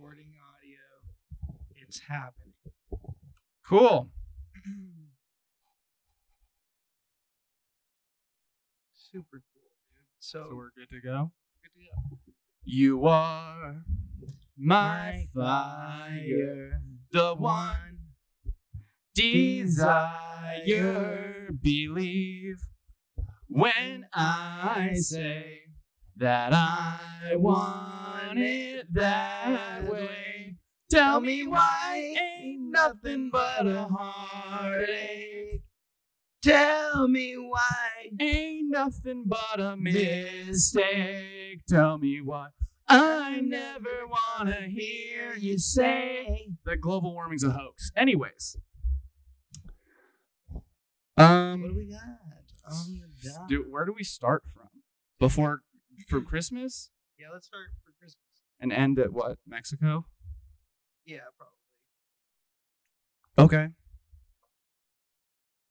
recording audio. It's happening. Cool. Super cool, dude. So, So we're good to go. good to go. You are my fire, the one desire. Believe when I say that I want it that way. Tell me why ain't nothing but a heartache. Tell me why. Ain't nothing but a mistake. Tell me why. I never wanna hear you say that global warming's a hoax. Anyways. um, What do we got dot? do, where do we start from? Before from mm-hmm. Christmas Yeah, let's start for Christmas. and end at what? Mexico? Yeah, probably. Okay.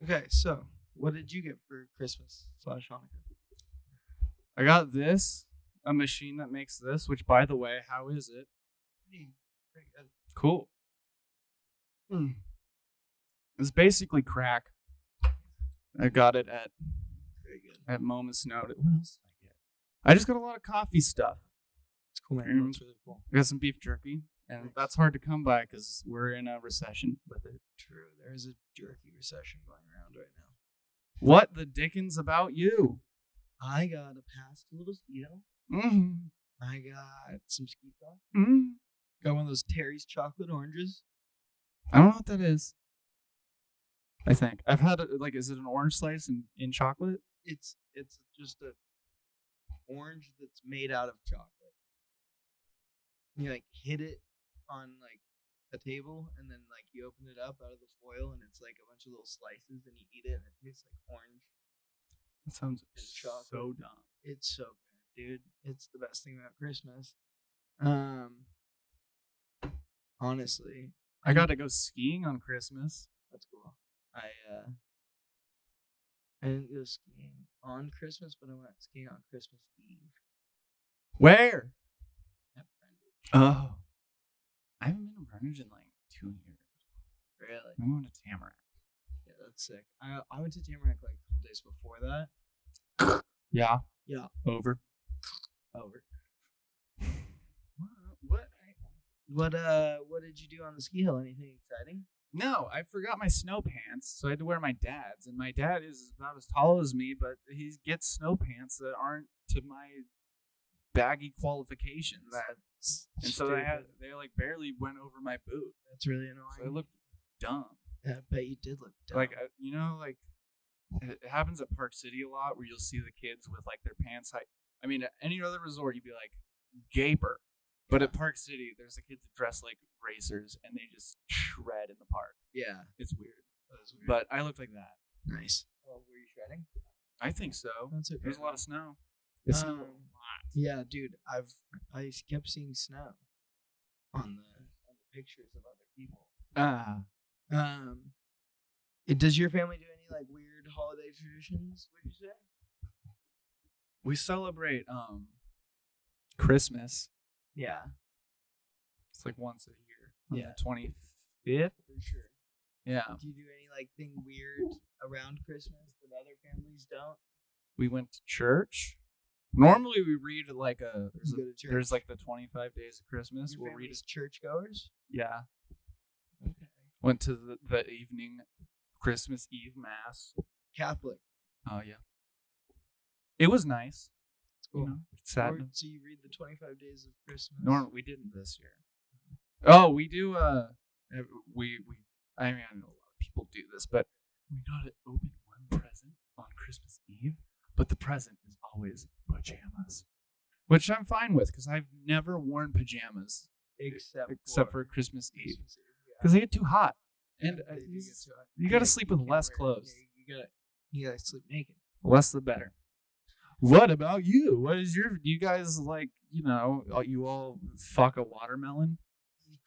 Okay, so what did you get for Christmas slash Hanukkah? I got this, a machine that makes this, which by the way, how is it? Pretty, pretty good. Cool. Hmm. It's basically crack. I got it at Very good. at Moment's Notice. What else did I just got a lot of coffee stuff. It's cool, man. Mm. That's really cool. I got some beef jerky, and Nice. that's hard to come by because we're in a recession with it. True. There is a jerky recession going around right now. What the dickens about you? I got a pastel mosquito. Mm-hmm. I got some ski. Mm-hmm. Got one of those Terry's chocolate oranges. I don't know what that is. I think I've had it. Like, is it an orange slice in, in chocolate? It's it's just a orange that's made out of chocolate. You like hit it on like a table and then like you open it up out of the foil and it's like a bunch of little slices and you eat it and it tastes like orange. That sounds so dumb. It's so good, dude. It's the best thing about Christmas. Um honestly, I got to go skiing on Christmas. That's cool. I uh I didn't go skiing on Christmas, but I went skiing on Christmas Eve Where? Oh, I haven't been to Greenwich in like two years. Really? I'm going to Tamarack. Yeah, that's sick. I I went to Tamarack like a couple days before that. Yeah. Yeah. Over. Over. What? What? What uh what did you do on the ski hill? Anything exciting? No, I forgot my snow pants, so I had to wear my dad's. And my dad is about as tall as me, but he gets snow pants that aren't to my baggy qualifications. That's and so they had they like barely went over my boot, That's really annoying. so I looked dumb. Yeah, I bet you did look dumb. Like uh, you know, like it it happens at Park City a lot, where you'll see the kids with like their pants high. I mean, at any other resort, you'd be like gaper, but at Park City, there's the kids that dress like racers and they just shred in the park. yeah, It's weird, that weird. but I look like that. nice. Well, were you shredding? I think so. That's okay. There's a lot of snow. It snowed a Um, lot. Yeah, dude, I've I s- kept seeing snow on the on the pictures of other people. Ah, Um, it- does your family do any like weird holiday traditions? Would you say? we celebrate um Christmas. Yeah, It's like once a year. On Yeah. twenty fifth. for sure. Yeah, Do you do any like thing weird around Christmas that other families don't? we went to church. Normally, we read like a there's, a, go to church. there's like the twenty five days of Christmas. Your we'll read it. churchgoers. Yeah, Okay. went to the, the evening Christmas Eve mass. Catholic. Oh yeah, it was nice. Cool. You know, it's sad. Or- so you read the twenty five days of Christmas. Norm, we didn't this year. Oh, we do. Uh, we we. I mean, I know a lot of people do this, but we gotta open one present on Christmas Eve. But the present is always pajamas, which I'm fine with because I've never worn pajamas except except for Christmas Eve Christmas Eve. Yeah. because they get too hot, and uh, They you, get to you sleep you with less clothes. yeah, You you gotta sleep naked. less the better. What about you? What is your? You guys like? You know, uh, you all fuck a watermelon?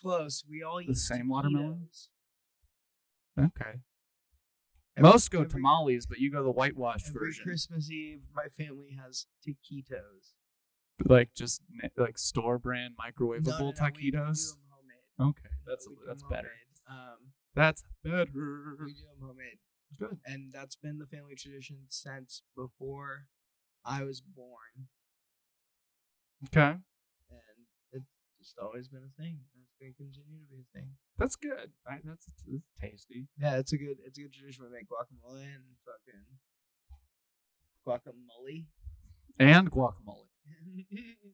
Close. We all eat The same watermelon? taquitos. Okay. Every- Most go every- tamales, but you go the whitewashed Every version. Christmas Eve, my family has taquitos. Like just like store brand No, microwavable no, no, do taquitos. Okay, that's do that's better. Um, That's better. we do them homemade. Good. and that's been the family tradition since before I was born, Okay, and it's just always been a thing. and It's going to continue to be a thing. that's good. I, that's, that's tasty. Yeah, it's a good it's a good tradition. We make guacamole and fucking guacamole. And guacamole.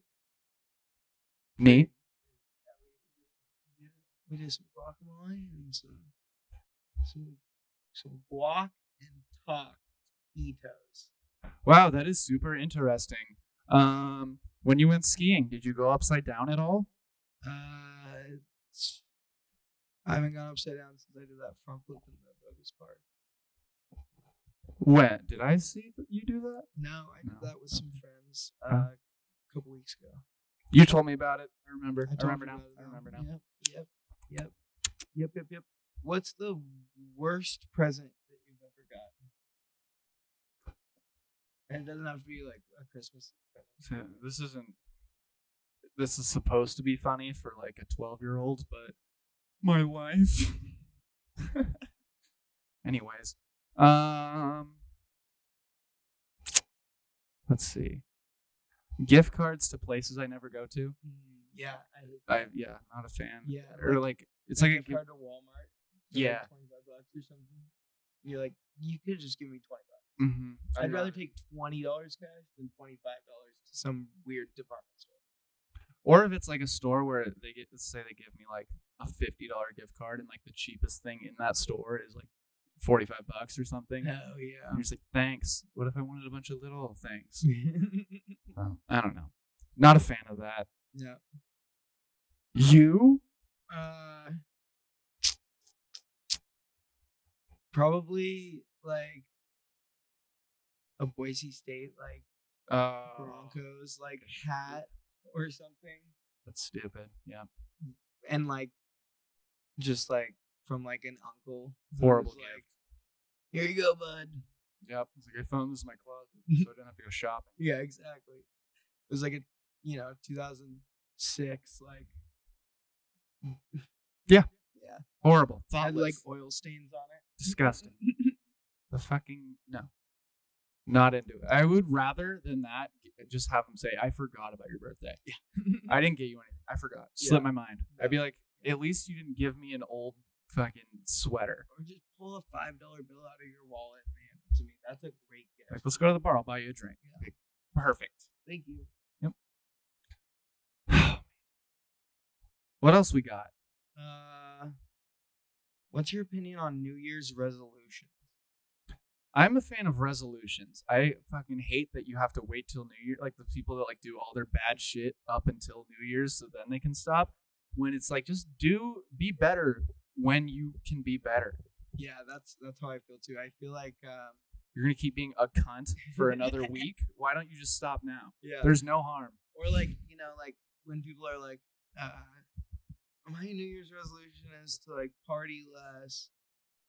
Neat. we did some guacamole and some some some guac and taquitos. Wow, that is super interesting. Um, when you went skiing, did you go upside down at all? Uh, I haven't gone upside down since I did that front flip in the bogus part. When did I see that you do that? No, I did No, that with some friends uh, a couple weeks ago. You told me about it. I remember. I, told remember now. I remember now. Yep, yep, yep, yep, yep, yep. What's the worst present that you've ever gotten? And it doesn't have to be like a Christmas present. This isn't. This is supposed to be funny for like a twelve-year-old, but my wife. Anyways, um, let's see. Gift cards to places I never go to. Mm, yeah, I I yeah, not a fan. Yeah, or like it's like a gift card to Walmart. Yeah. like twenty-five bucks or something. You're like, you could just give me twenty bucks. Mm-hmm. I'd rather take twenty dollars cash than twenty-five dollars to some weird department store. Or if it's like a store where they get, let's say they give me like a fifty dollar gift card, and like the cheapest thing in that store is like forty five bucks or something. And yeah. you're just like, thanks. What if I wanted a bunch of little things? I don't know. Not a fan of that. yeah. You? Uh, probably like a Boise State like Uh, Broncos like hat or something, that's stupid. Yeah. and like just like from like an uncle. Horrible gift. Like, Here you go, bud. Yep. It's like I found this in my closet, so I didn't have to go shopping. Yeah, exactly. It was like a you know 2006 like Yeah. yeah Horrible. had like oil stains on it. disgusting. the fucking no. Not into it. I would rather than that just have them say, "I forgot about your birthday. Yeah. I didn't get you anything. I forgot. Slipped my mind." I'd be like, "At least you didn't give me an old fucking sweater. or just pull a five dollar bill out of your wallet it to me. That's a great gift. Like, let's go to the bar. I'll buy you a drink. Yeah. Perfect. Thank you. Yep. what else we got? Uh, what's your opinion on New Year's resolutions? I'm a fan of resolutions. I fucking hate that you have to wait till New Year, like the people that like do all their bad shit up until New Year's, so then they can stop. When it's like, just do be better when you can be better. Yeah, that's that's how I feel too. I feel like um, You're gonna keep being a cunt for another week. Why don't you just stop now? yeah, There's no harm. or like you know like when people are like, uh, my New Year's resolution is to like party less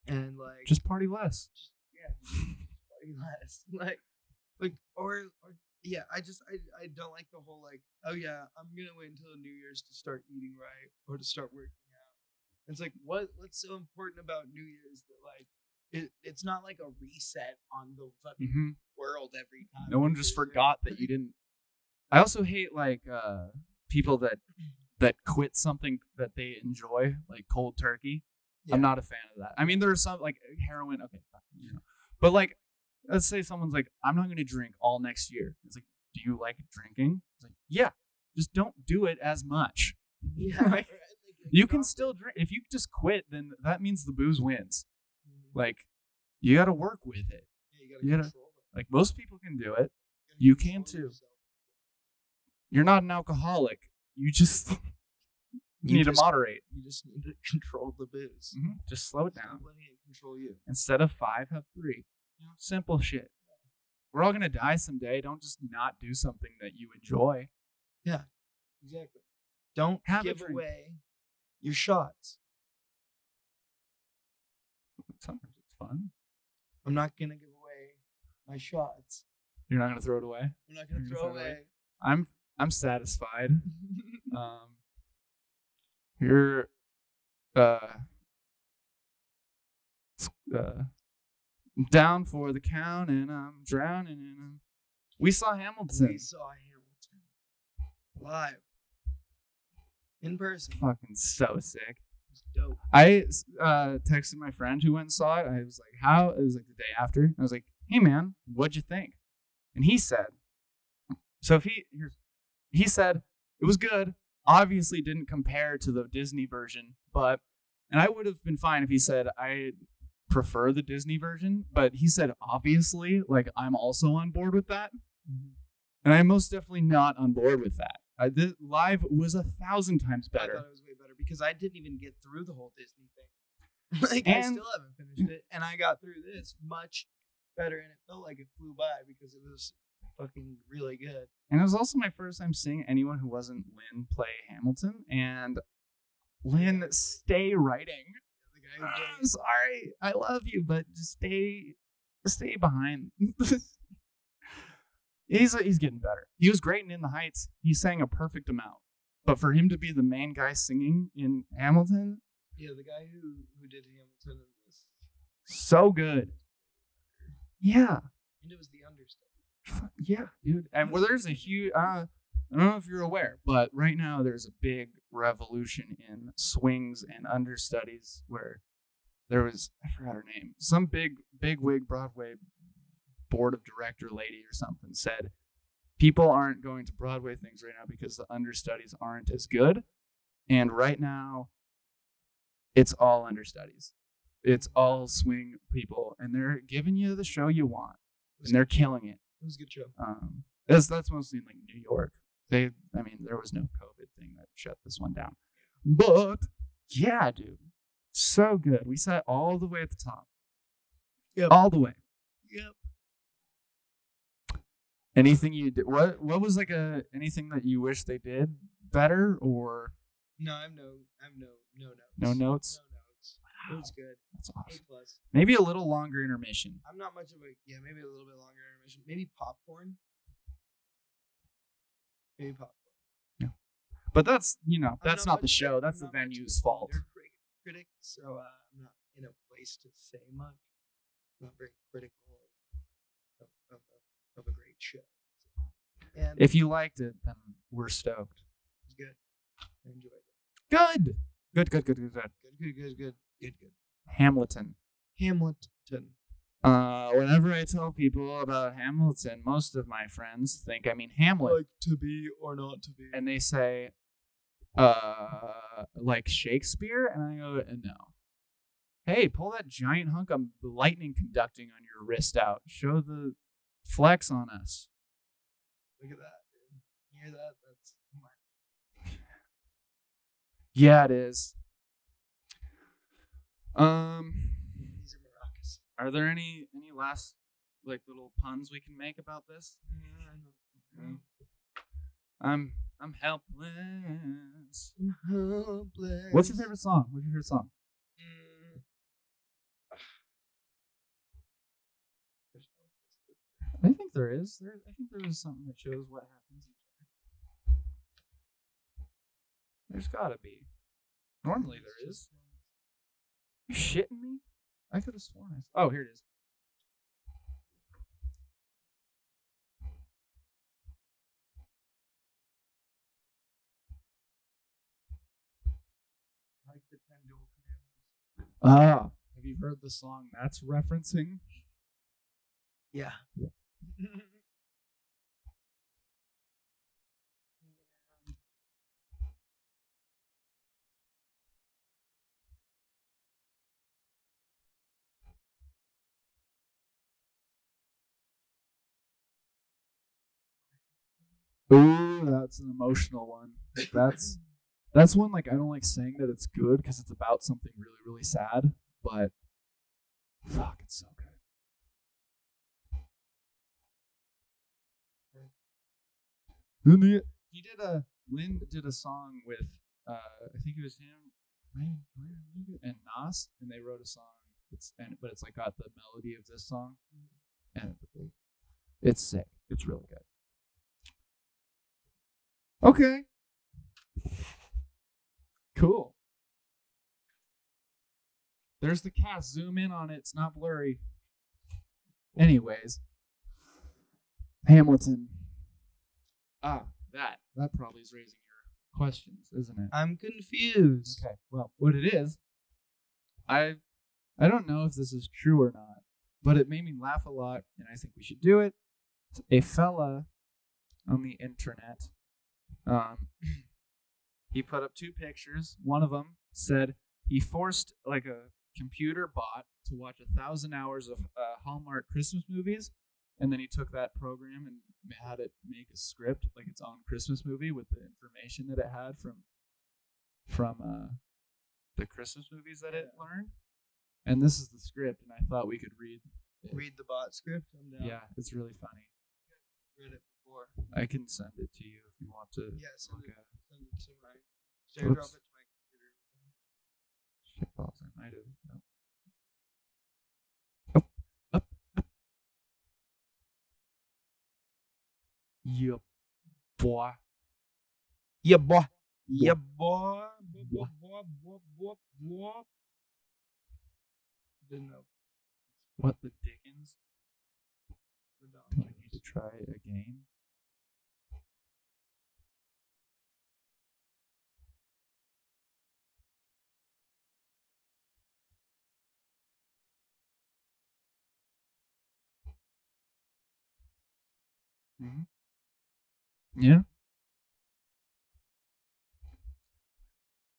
and like Just party less. yeah, party less. Like, like, or, or, yeah. I just, I, I don't like the whole like, oh yeah, I'm gonna wait until New Year's to start eating right or to start working out. It's like, what, what's so important about New Year's that like, it, it's not like a reset on the fucking hmm world every time. No one just forgot that you didn't. I also hate like uh people that that quit something that they enjoy, like cold turkey. I'm not a fan of that. I mean, there are some like heroin. Okay, you know, but like, let's say someone's like, I'm not going to drink all next year. It's like, do you like drinking? It's like, yeah, just don't do it as much. Yeah, Like, You can still drink if you just quit. Then that means the booze wins. Mhm. Like, you got to work with it. yeah, you gotta you gotta- control it. Like most people can do it. gotta you can too. yourself. You're not an alcoholic. You just You need to moderate. You just need to control the booze. Mhm. Just slow it down. letting it control you. Instead of five, have three. You know, simple shit. We're all gonna die someday. Don't just not do something that you enjoy. Yeah, exactly. Don't Have give away your shots. Sometimes it's fun. I'm not gonna give away my shots. You're not gonna throw it away. I'm not gonna You're gonna throw throw it away? away. I'm I'm satisfied. Um, you're uh, uh, down for the count, and I'm drowning in 'em. We saw Hamilton. we saw Hamilton live in person. Fucking so sick. Dope. I uh, texted my friend who went and saw it. I was like, "How?" It was like the day after. I was like, "Hey, man, what'd you think?" And he said, "So if he he said it was good. Obviously, didn't compare to the Disney version, but and I would have been fine if he said I prefer the Disney version, but he said obviously, like I'm also on board with that, mm-hmm. and I'm most definitely not on board with that. I, the live was a thousand times I better. thought it was way better because I didn't even get through the whole Disney thing. like I still haven't finished it, and I got through this much better, and it felt like it flew by because it was fucking really good. And it was also my first time seeing anyone who wasn't Lin play Hamilton. And Lin, stay writing. The guy who I'm sorry, I love you, but just stay, stay behind. he's he's getting better. He was great in In the Heights. He sang a perfect amount. But for him to be the main guy singing in Hamilton, yeah, the guy who who did Hamilton in this, so good. Yeah. and it was the understudy. Yeah, dude. And well, there's a huge. Uh, I don't know if you're aware, but right now there's a big revolution in swings and understudies where there was I forgot her name. Some big big wig Broadway board of director lady or something said people aren't going to Broadway things right now because the understudies aren't as good. And right now it's all understudies. It's all swing people and they're giving you the show you want and they're killing it. It was a good show. Um, that's that's mostly in like New York. They, I mean, there was no COVID thing that shut this one down. But yeah, dude, so good. We sat all the way at the top. Yep. all the way. Yep. Anything you did? What what was like a anything that you wish they did better or No, I have no, I have no, no notes. no notes? No notes. It was good. That's A awesome. plus. Maybe a little longer intermission. I'm not much of a yeah, maybe a little bit longer intermission. Maybe popcorn. Maybe popcorn. Yeah, But that's you know that's not, the of a- show. I'm That's the not a venue's fault. Critic, critic, so uh, I'm not in a place to say much. I'm not very critical of, of, of, of a great show. And If you liked it, then we're stoked. it was good. I enjoyed it. Good. Good. Good. Good. Good. Good. Good, good, good, good, good, good. Hamilton. Hamilton. Uh, whenever I tell people about Hamilton, most of my friends think I mean Hamlet, Like to be or not to be. and they say, uh, like Shakespeare, and I go, no. Hey, pull that giant hunk of lightning conducting on your wrist out. Show the flex on us. Look at that, dude. You hear that? That's my Yeah, it is. Um, these are there any any last like little puns we can make about this? Yeah, know. I'm I'm helpless. I'm helpless. What's your favorite song? What's your favorite song? Mm. I think there is. There, I think there is something that shows what happens. There's gotta be. Normally there is. You shitting me? I could have sworn I. Oh, here it is. Like the ten duel commandments. Ah, have you heard the song that's referencing? Yeah. Yeah. Ooh, that's an emotional one. That's that's one like I don't like saying that it's good because it's about something really really sad, but fuck, it's so good. The- he did a Lin did a song with uh I think it was him and Nas, and they wrote a song. It's and but it's like got the melody of this song, and it's sick. It's really good. Okay. Cool. There's the cast. Zoom in on it. It's not blurry. Anyways, Hamilton. Ah, that. That probably is raising your questions, isn't it? I'm confused. Okay. Well, what it is, I I don't know if this is true or not, but it made me laugh a lot, and I think we should do it. A fella on the internet, um, he put up two pictures. One of them said he forced like a computer bot to watch a thousand hours of uh, Hallmark Christmas movies, and then he took that program and had it make a script like its own Christmas movie with the information that it had from from uh, the Christmas movies that it learned. And this is the script, and I thought we could read. it. Read the bot script. Yeah, it's really funny. Read it before. I can send it to you if you want to. Yeah, send it, send it to my. Should I drop it to my computer? Shit balls, I might have. no. Up, up, up. Yeah, boy. Yeah, boy. Yeah, boy. Boy, boy, boy, boy, boy, boy. Didn't know. What the dickens? We're Do. I need to try again? Hmm Yeah.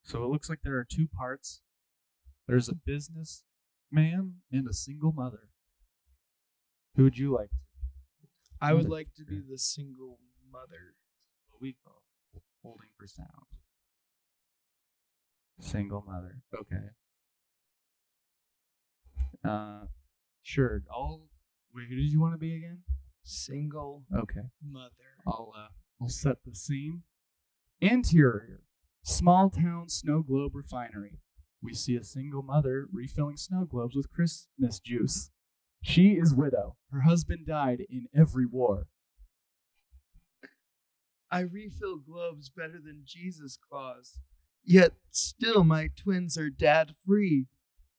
So it looks like there are two parts. There's a business man and a single mother. Who would you like? To I would Motherfucker. like to be the single mother. What we call holding for sound. Single mother. Okay. Uh, sure. I'll. Wait, who did you want to be again? Single Okay. mother. I'll uh, I'll set the scene. Interior: small town snow globe refinery. We see a single mother refilling snow globes with Christmas juice. She is widow. Her husband died in every war. I refill globes better than Jesus Claus. Yet still my twins are dad free.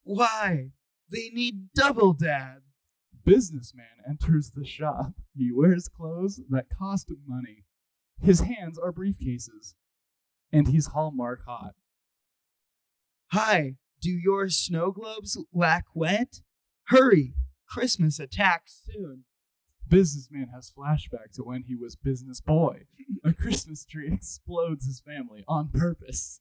Why? They need double dad. Businessman enters the shop. He wears clothes that cost money. His hands are briefcases. And he's Hallmark hot. Hi, do your snow globes lack wet? Hurry, Christmas attacks soon. Businessman has flashback to when he was business boy. A Christmas tree explodes his family on purpose.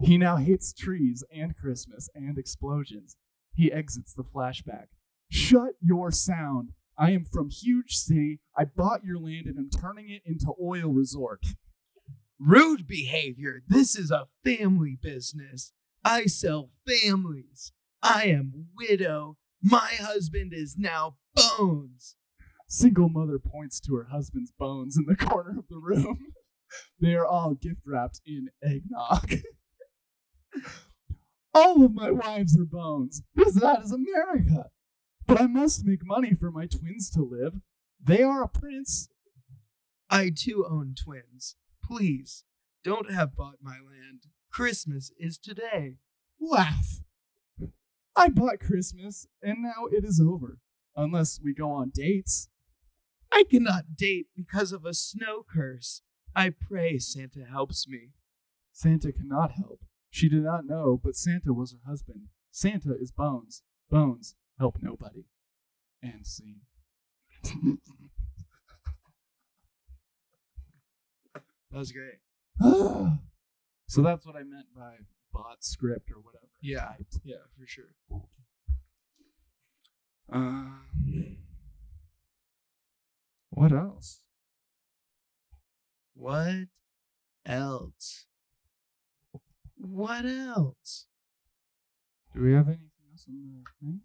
He now hates trees and Christmas and explosions. He exits the flashback. Shut your sound. I am from huge city. I bought your land and I'm turning it into oil resort. Rude behavior. This is a family business. I sell families. I am widow. My husband is now Bones. Single mother points to her husband's bones in the corner of the room. they are all gift wrapped in eggnog. all of my wives are bones, because that is America. But I must make money for my twins to live. They are a prince. I too own twins. Please, don't have bought my land. Christmas is today. Laugh. I bought Christmas, and now it is over. Unless we go on dates. I cannot date because of a snow curse. I pray Santa helps me. Santa cannot help. She did not know, but Santa was her husband. Santa is Bones. Bones help nobody. And scene. That was great. so that's what I meant by bot script or whatever. Yeah, yeah, for sure. Um, what else? What else? What else? Do we have anything else on the thing?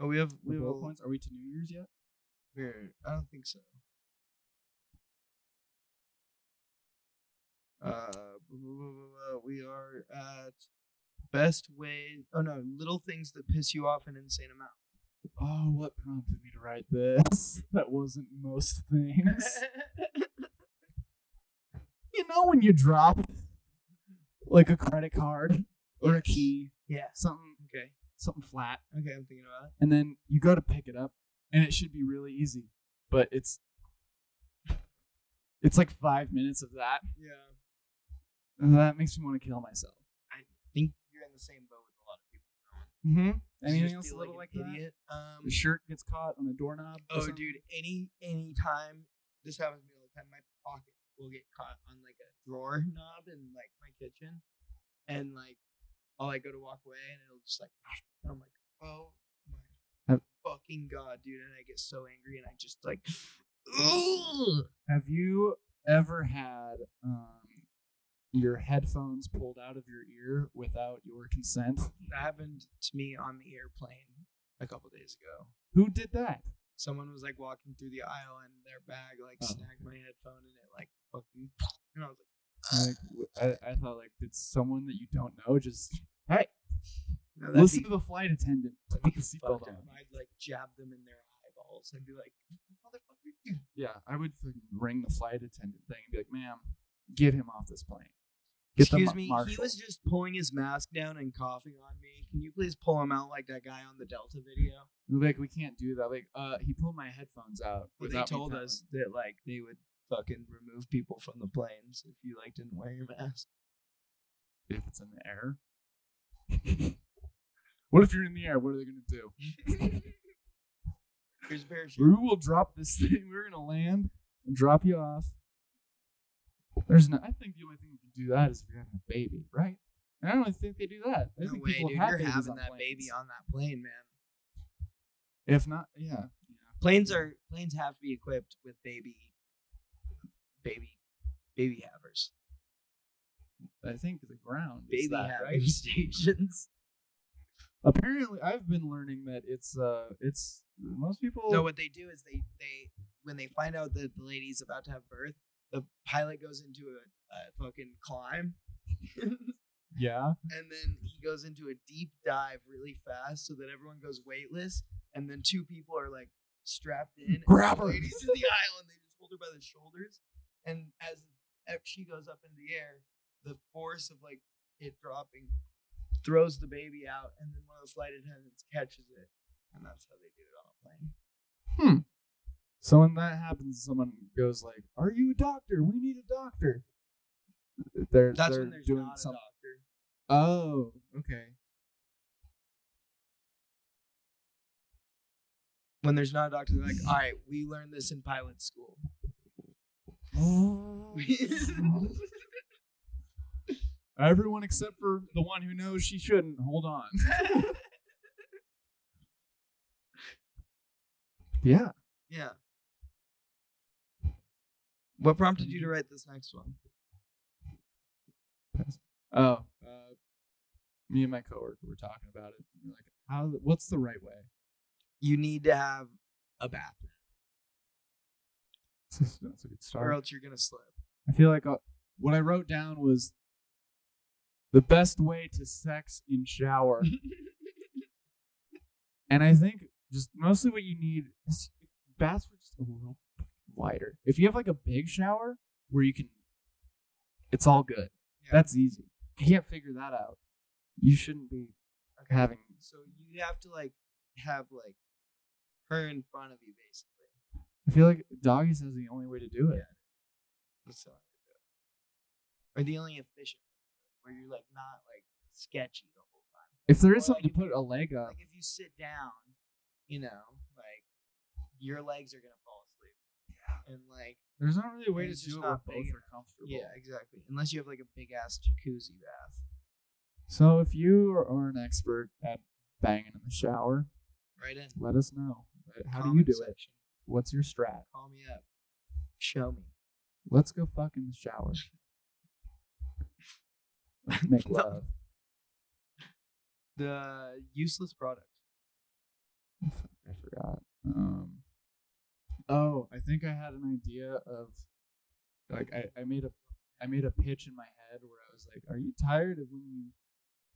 Oh, we have we have points? Are we to New Year's yet? we're, I don't think so. Uh, blah, blah, blah, blah, blah. we are at best way. Oh no, little things that piss you off an insane amount. Oh, what prompted me to write this? that wasn't most things. You know when you drop like a credit card or a key, Yeah. something. Something flat, Okay, I'm thinking about it. and then you go to pick it up, and it should be really easy, but it's it's like five minutes of that, Yeah. and that makes me want to kill myself. I think you're in the same boat with a lot of people. Mm-hmm. Anything else a feel little like, an that? idiot. Um, The shirt gets caught on a doorknob. Oh, dude, any any time this happens to me all the time, my pocket will get caught on like a drawer knob in like my kitchen, and like I'll like go to walk away, and it'll just like, and I'm like, oh my fucking god, dude, and I get so angry, and I just like, ugh. Have you ever had um, your headphones pulled out of your ear without your consent? that happened to me on the airplane a couple days ago. Who did that? Someone was like walking through the aisle, and their bag like Oh. snagged my headphone, and it like fucking, and I was like. Like, I, I thought like did someone that you don't know just hey No, that'd listen be- to the flight attendant put the seatbelt fucked on. up. I'd like jab them in their eyeballs. I'd be like, motherfucker. Yeah, I would fucking ring the flight attendant thing and be like, "Ma'am, get him off this plane." Get the Excuse me. He marshal." was just pulling his mask down and coughing on me. Can you please pull him out like that guy on the Delta video? like, we can't do that. Like, uh, he pulled my headphones out. Where they without me told telling. us that like they would fucking remove people from the planes if you like didn't wear your mask. if it's in the air. what if you're in the air? What are they gonna do? Here's a parachute. We will drop this thing. We're gonna land and drop you off. There's no. I think the only thing you can do that is if you're having a baby, right? And I don't think they do that. I No think way, people dude. have You're having that planes. baby on that plane, man. If not, yeah, yeah. Planes are planes have to be equipped with baby, baby, baby havers, I think the ground. is baby that, haver right? stations. Apparently, I've been learning that it's uh, it's most people. No, what they do is they they when they find out that the lady's about to have birth, the pilot goes into a, a fucking climb, yeah. and then he goes into a deep dive really fast so that everyone goes weightless, and then two people are like strapped in. Grab the her. in the aisle, and they just hold her by the shoulders, and as as she goes up in the air, the force of like it dropping throws the baby out, and then one of the flight attendants catches it, and that's how they do it on a plane. Hmm. So when that happens, someone goes like, "Are you a doctor? We need a doctor." They're That's they're when there's doing not a doctor. Oh, okay. When there's not a doctor, they're like, all right, we learned this in pilot school. Everyone except for the one who knows she shouldn't. Hold on. yeah. yeah. What prompted you to write this next one? Oh, uh, me and my coworker were talking about it. We We're like, how? What's the right way? You need to have a bath, That's a good or else you're gonna slip. I feel like uh, what I wrote down was the best way to sex in shower. And I think just mostly what you need is baths were just a little wider. If you have like a big shower where you can, it's all good. Yeah. That's easy. If you can't figure that out, you shouldn't be Okay. having. So you have to like have like her in front of you, basically. I feel like doggies is the only way to do it. That's the only way to do it. Or the only efficient, way, where you're like not like sketchy the whole time. If there is Or, something like, to put a leg up, Like if you sit down, you know, like your legs are gonna fall asleep. Yeah. And like there's not really a way to do it where both big are comfortable. yeah, exactly. Unless you have like a big ass jacuzzi bath. So if you are, an expert at banging in the shower, Right in. let us know. How do you Comment do it? What's your strat? Call me up. Show me. Let's go fuck in the shower. Make love. The useless product. I forgot. Um. Oh, I think I had an idea of, like, I, I made a, I made a pitch in my head where I was like, "Are you tired of when you,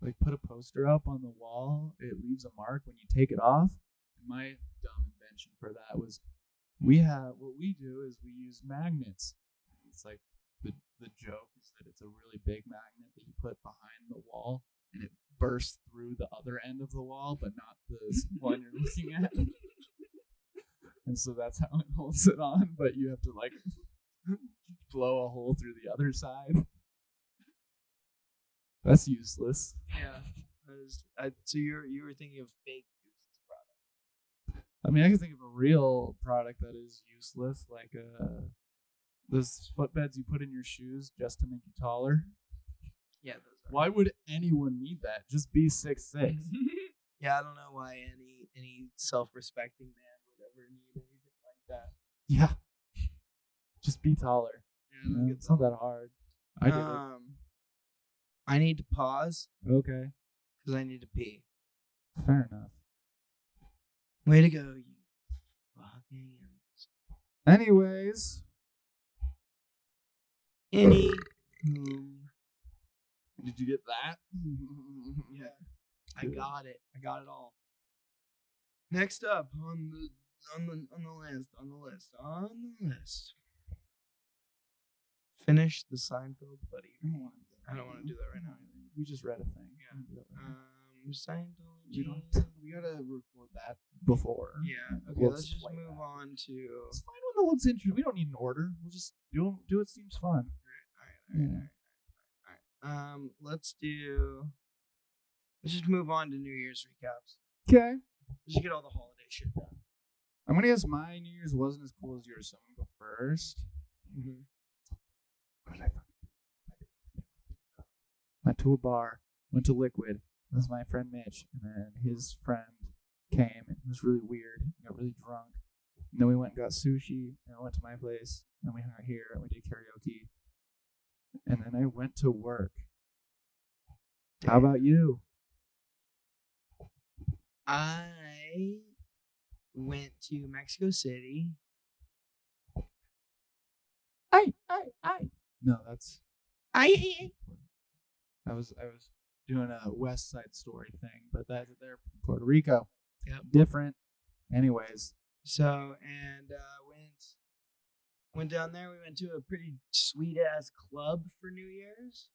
like, put a poster up on the wall, it leaves a mark when you take it off?" And my dumb invention for that was, we have what we do is we use magnets. It's like the the joke is that it's a really big magnet that you put behind the wall, and it bursts through the other end of the wall, but not the one you're looking at. And so that's how it holds it on, but you have to like blow a hole through the other side. That's useless. Yeah. That is, I, so you're you were thinking of fake. I mean, I can think of a real product that is useless, like uh, those footbeds you put in your shoes just to make you taller. Yeah, those are. Why would anyone need that? Just be six six. yeah, I don't know why any any self-respecting man would ever need anything like that. yeah. Just be taller. Yeah, you know? look at It's not that hard. I did Um, I need to pause. Okay. because I need to pee. Fair enough. Way to go, you fucking Anyways, any. Um, did you get that? yeah, I got it. I got it all. Next up on the on the on the list on the list on the list. Finish the Seinfeld buddy. I don't want to do that. I don't wanna do that right now. We just read a thing. Yeah. Don't do that right. Scientology. we don't. To, we gotta record that before. Yeah. Okay. We'll let's just move that. on to. It's fine when no looks interesting. We don't need an order. We'll just do do what seems fun. Alright, alright, alright, alright, alright. Um, let's do. Let's just move on to New Year's recaps. Okay. Let's just get all the holiday shit done. I'm gonna guess my New Year's wasn't as cool as yours, so I'm gonna go 1st Mm-hmm. What did I fucking do? Went to a bar, went to Liquid. This is my friend Mitch, and then his friend came, and it was really weird. He got really drunk. And then we went and got sushi, and I went to my place, and we hung out here, and we did karaoke. And then I went to work. How about you? I went to Mexico City. I, I, I. No, that's I I was I was doing a West Side Story thing, but that's there from Puerto Rico. Yep. Different. Anyways, so and uh, went went down there. We went to a pretty sweet ass club for New Year's.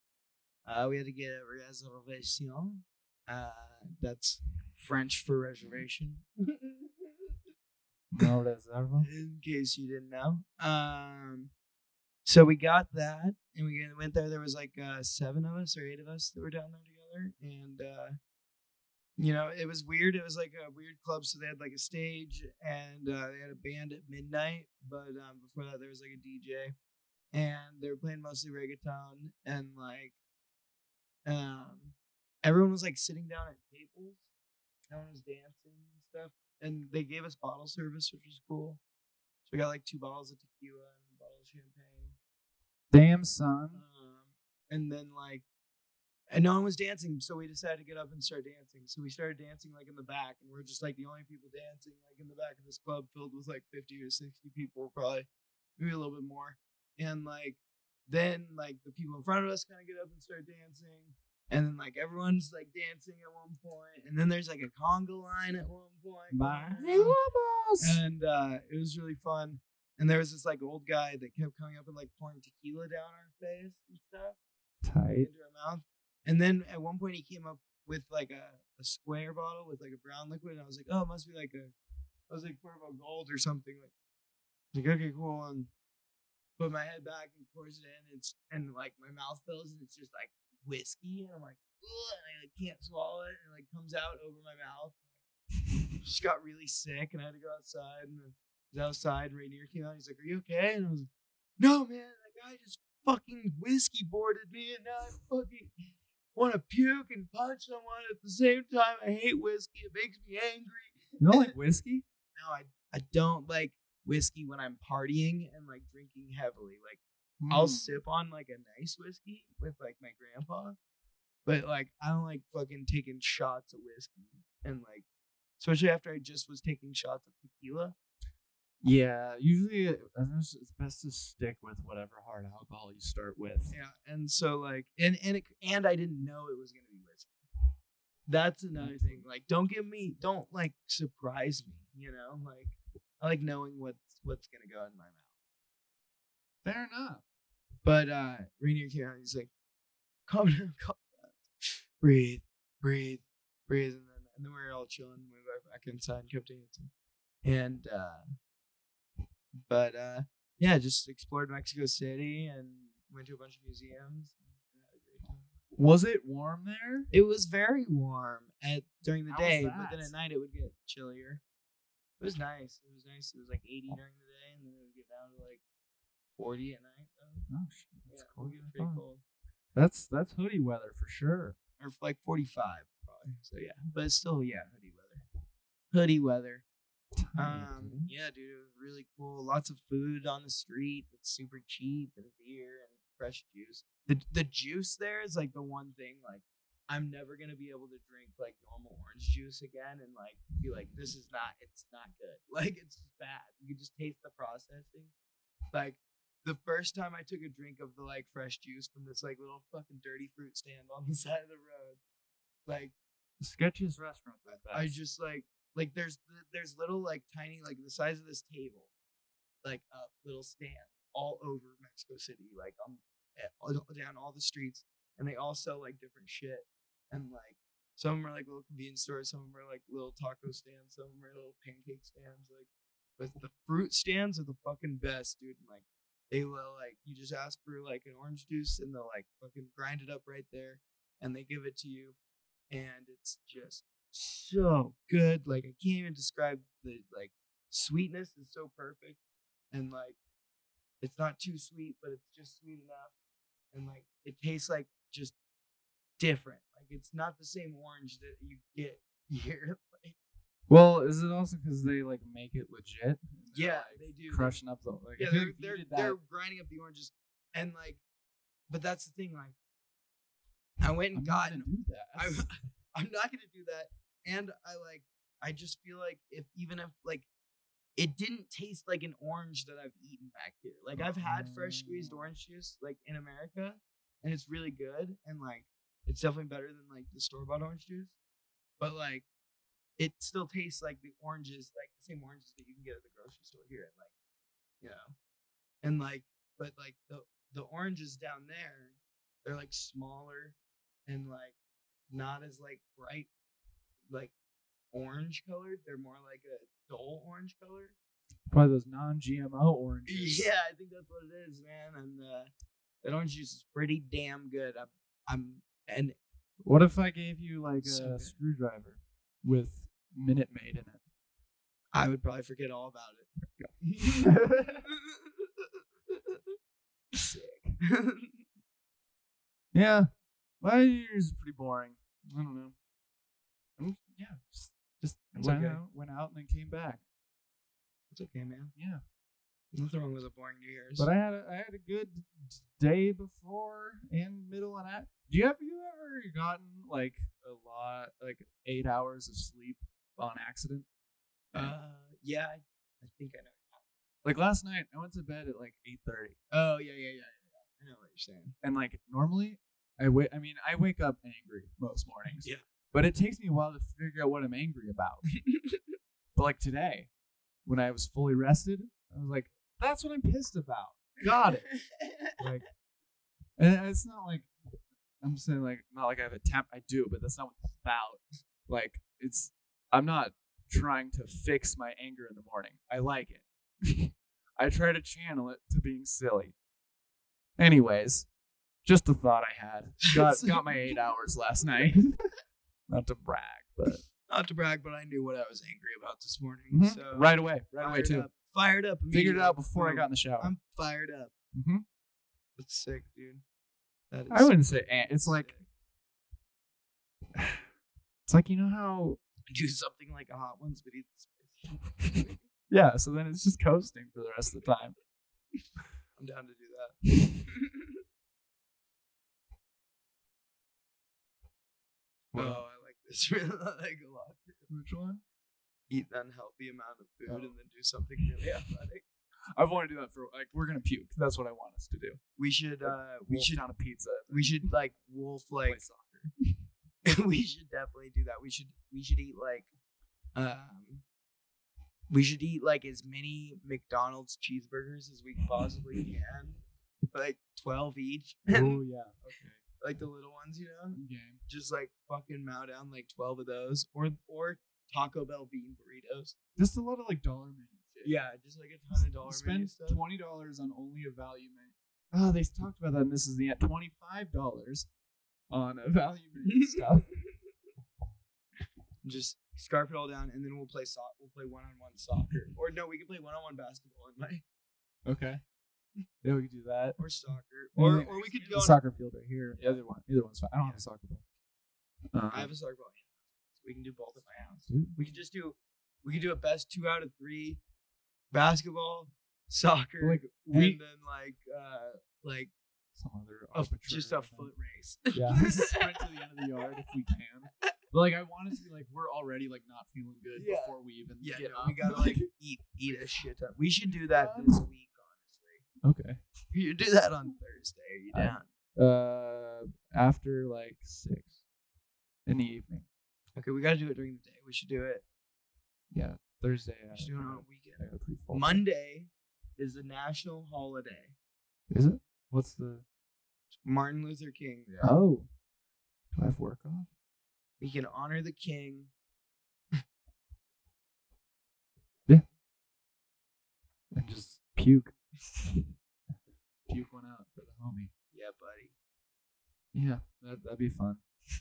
Uh, we had to get a reservation. Uh, that's French for reservation. no reserva. in case you didn't know. Um, so we got that, and we went there. There was like uh, seven of us or eight of us that were down there together, and uh, you know it was weird. It was like a weird club, so they had like a stage, and uh, they had a band at midnight. But um, before that, there was like a DJ, and they were playing mostly reggaeton, and like um, everyone was like sitting down at tables. No one was dancing and stuff and they gave us bottle service, which was cool. So we got like two bottles of tequila and a bottle of champagne. Damn son. Um, and then like, and no one was dancing, so we decided to get up and start dancing. So we started dancing like in the back, and we're just like the only people dancing like in the back of this club filled with like fifty or sixty people, probably maybe a little bit more. And like, then like the people in front of us kind of get up and start dancing. And then like everyone's like dancing at one point, and then there's like a conga line at one point. going on and uh, it was really fun. And there was this like old guy that kept coming up and like pouring tequila down our face and stuff Tight. into our mouth. And then at one point he came up with like a, a square bottle with like a brown liquid, and I was like, oh, it must be like a, I was like Cuervo Gold or something. Like, like okay, cool, and put my head back and pours it in. It's and like my mouth fills and it's just like whiskey, and I'm like, and I like, can't swallow it, and it like comes out over my mouth. just got really sick, and I had to go outside. And I was outside, and Rainier came out. He's like, "Are you okay?" And I was like, "No, man. That guy just fucking whiskey boarded me, and now I fucking want to puke and punch someone at the same time. I hate whiskey. It makes me angry. You don't like whiskey? No, I I don't like whiskey when I'm partying and like drinking heavily. Like I'll Mm. sip on like a nice whiskey with like my grandpa, but like I don't like fucking taking shots of whiskey and like especially after I just was taking shots of tequila. Yeah, usually uh, it's it's best to stick with whatever hard alcohol you start with. Yeah, and so like and and it, and I didn't know it was gonna be whiskey. That's another thing. Like, don't give me, don't like surprise me. You know, like I like knowing what's what's gonna go in my mouth. Fair enough. But uh Rainier came out. He's like, calm down, calm down, breathe, breathe, breathe, and then and then we were all chilling. We went back inside and kept dancing. And uh but uh yeah, just explored Mexico City and went to a bunch of museums. and had a great time. Was it warm there? It was very warm at during the How day, but then at night it would get chillier. It was nice. It was nice. It was like 80 during the day, and then it would get down to like 40 at night. Though. Oh, shit, that's it cold. pretty cold. That's that's hoodie weather for sure. Or like 45 probably. So yeah, but it's still yeah hoodie weather. Hoodie weather. Um, yeah, dude, it was really cool. Lots of food on the street that's super cheap, and beer and fresh juice. The the juice there is like the one thing like I'm never gonna be able to drink like normal orange juice again and like be like this is not it's not good. Like it's just bad. You can just taste the processing. Like the first time I took a drink of the like fresh juice from this like little fucking dirty fruit stand on the side of the road, like sketchiest the I just like like there's there's little like tiny like the size of this table, like a little stand all over Mexico City, like um eh, down all the streets, and they all sell like different shit, and like some are like little convenience stores, some are like little taco stands, some are little pancake stands, like. But the fruit stands are the fucking best, dude. and, Like they will like you just ask for like an orange juice and they'll like fucking grind it up right there, and they give it to you, and it's just so good. Like I can't even describe the like sweetness is so perfect, and like it's not too sweet, but it's just sweet enough, and like it tastes like just different. Like it's not the same orange that you get here. Like, well, is it also because they like make it legit? Yeah, like, they do. Crushing up the like. yeah, they're like if you they're, they're grinding up the oranges, and like, but that's the thing. Like, I went and I'm got not do that. I'm I'm not gonna do that. And I like I just feel like if even if like it didn't taste like an orange that I've eaten back here. Like I've had fresh squeezed Oh. orange juice like in America and it's really good and like it's definitely better than like the store bought orange juice. But like it still tastes like the oranges, like the same oranges that you can get at the grocery store here and like you know. And like but like the the oranges down there, they're like smaller and like not as like bright like orange colored. They're more like a dull orange color. Probably those non-GMO oranges. Yeah, I think that's what it is, man. And uh, that orange juice is pretty damn good. I'm, I'm and What if I gave you like So a good. screwdriver with Minute Maid in it? I would probably forget all about it. Sick. Yeah, my year's pretty boring. I don't know. I'm, yeah, just, just It's went, okay. out, went out and then came back. it's okay, man. Yeah, Nothing wrong with a boring New Year's. but I had a, I had a good day before and middle and at. Do you have you ever gotten like a lot like eight hours of sleep on accident? uh, yeah, I, I think I know. Like last night, I went to bed at like eight thirty, Oh yeah, yeah, yeah, yeah. I know what you're saying. and like normally, I wait. I mean, I wake up angry most mornings. Yeah. But it takes me a while to figure out what I'm angry about. but like today, when I was fully rested, I was like, "That's what I'm pissed about." Got it. like, and it's not like I'm saying like not like I have a temp. I do, but that's not what it's about. Like, it's I'm not trying to fix my anger in the morning. I like it. I try to channel it to being silly. Anyways, just a thought I had. Got got my eight hours last night. Not to brag, but Not to brag, but I knew what I was angry about this morning. Mhm. So right away, right away too. Up, fired up. Figured it out before I got in the shower. I'm fired up. hmm That's sick, dude. That is I wouldn't say an- it's like it's like you know how do something like a hot ones, but spicy. yeah. So then it's just coasting for the rest of the time. I'm down to do that. oh, I like this really like a lot. Which one? Eat an unhealthy amount of food Oh. and then do something really athletic. I've wanted to do that for like we're gonna puke. That's what I want us to do. We should uh we should down a pizza. we should like wolf like soccer. we should definitely do that. We should we should eat like um we should eat like as many McDonald's cheeseburgers as we possibly can like twelve each, Oh yeah. Okay. Like the little ones, you know, Game. just like fucking mow down like twelve of those, or or Taco Bell bean burritos. Just a lot of like dollar menu shit. Yeah, just like a ton of dollar menu Spend stuff. twenty dollars on only a value menu. Oh, they talked about that, and this is the twenty five dollars on a value menu stuff. just scarf it all down, and then we'll play so- We'll play one on one soccer, or no, we can play one on one basketball in my Okay. Yeah, we could do that. or soccer, or yeah. or we could The go. on- soccer field right here. Either one. Either one's fine. I don't have a soccer ball. Um, I have a soccer ball. We can do both at my house. dude, We could just do. We could do a best two out of three, basketball, soccer, like we and then like uh like some other a, just a foot race. Yeah, sprint to the end of the yard if we can. But like, I want it to be like we're already like not feeling good Yeah. before we even Yeah, get no, up. we gotta like eat eat a shit ton. We should do that this week. Okay. Should do that on Thursday. Are you down? Uh, after like six in the evening. Okay, we gotta do it during the day. We should do it. Yeah, Thursday. We I, should do it on a weekend. Monday is a national holiday. Is it? What's the? Martin Luther King. Oh, do I have work off? We can honor the king. Yeah. And just puke. out for homie. Yeah, buddy. Yeah, that that'd be fun.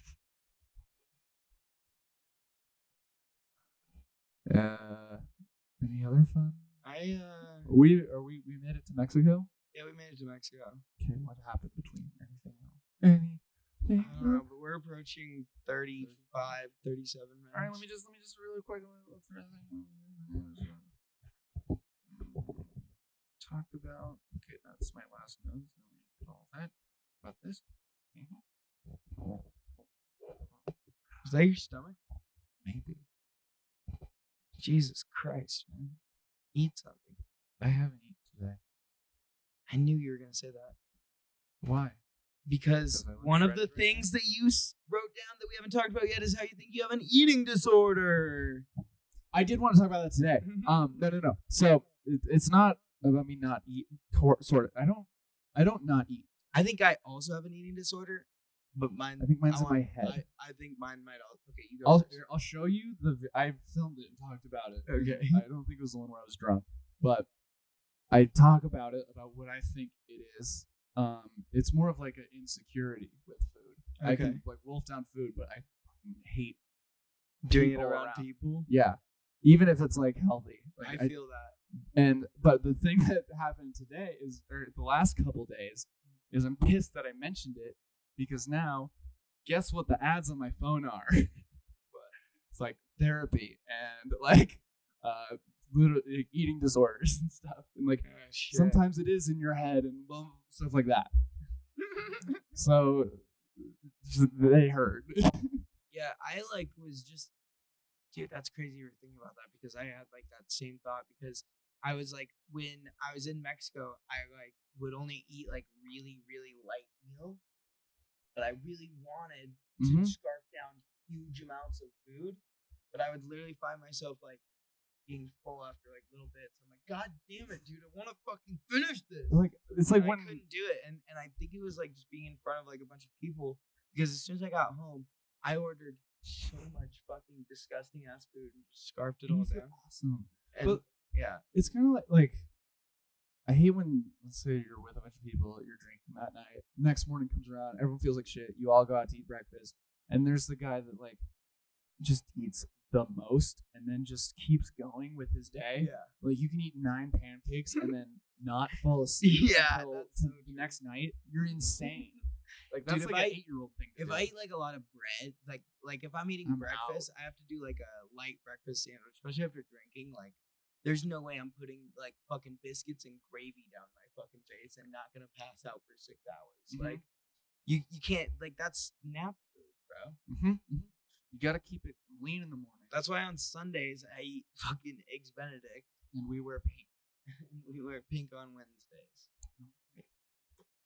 Uh, any other fun? I uh We are we we made it to Mexico. yeah, we made it to Mexico. Okay, what happened between anything else? Anything? I don't know, but we're approaching 35, 37 minutes. All right, let me just let me just really quick everything. About. Okay, that's my last notes. Get all that about this. Is that your stomach? Maybe Jesus Christ, man. Eat something. I haven't eaten today. I knew you were gonna say that. Why? Because, one of the right now. things that you wrote down that we haven't talked about yet is how you think you have an eating disorder. I did want to talk about that today. Um, no, no, no. So it, it's not about me not eat. Tor- sort of. I don't. I don't not eat. I think I also have an eating disorder, but mine. I think mine's in want- my head. I, I think mine might also. Okay, you go. I'll first. I'll show you the. vi- I filmed it and talked about it. Okay. I don't think it was the one where I was drunk, but I talk about it about what I think it is. Um, it's more of like an insecurity with food. I Okay. can like wolf down food, but I hate. Doing it around, around. people. Yeah, even if it's like healthy. Like, I feel that. And but the thing that happened today is, or the last couple days, is I'm pissed that I mentioned it because now, guess what the ads on my phone are? it's like therapy and like uh, literally like, eating disorders and stuff, and like shit. sometimes it is in your head and stuff like that. So they heard. yeah, I like was just, dude, that's crazy. You were thinking about that because I had like that same thought because I was like when I was in Mexico, I like would only eat like really really light meal, but I really wanted to Mhm. scarf down huge amounts of food, but I would literally find myself like being full after like little bits. I'm like, God damn it, dude, I want to fucking finish this. like it's like And when I couldn't do it, and and I think it was like just being in front of like a bunch of people because as soon as I got home, I ordered so much fucking disgusting ass food and just scarfed it all down. awesome. And But- yeah, it's kind of like like I hate when let's say you're with a bunch of people, you're drinking that night. Next morning comes around, everyone feels like shit. You all go out to eat breakfast, and there's the guy that like just eats the most and then just keeps going with his day. yeah, Like you can eat nine pancakes and then not fall asleep Yeah, until so the next night. You're insane. Like that's Dude, like I- an eight year old thing. If do. I eat like a lot of bread, like like if I'm eating I'm breakfast, I have to do like a light breakfast sandwich, especially after drinking. Like, there's no way I'm putting like fucking biscuits and gravy down my fucking face and not gonna pass out for six hours. Mhm. Like, you you can't like that's nap food, bro. Mhm, mhm. you gotta keep it lean in the morning. That's why on Sundays I eat fucking eggs Benedict and we wear pink. we wear pink on Wednesdays.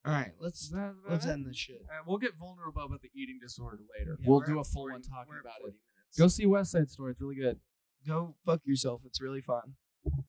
All right, let's Is that about let's end this shit. Uh, we'll get vulnerable about the eating disorder later. Yeah, we'll do a full 40 one talking about it. minutes. Go see West Side Story. It's really good. go fuck yourself. It's really fun.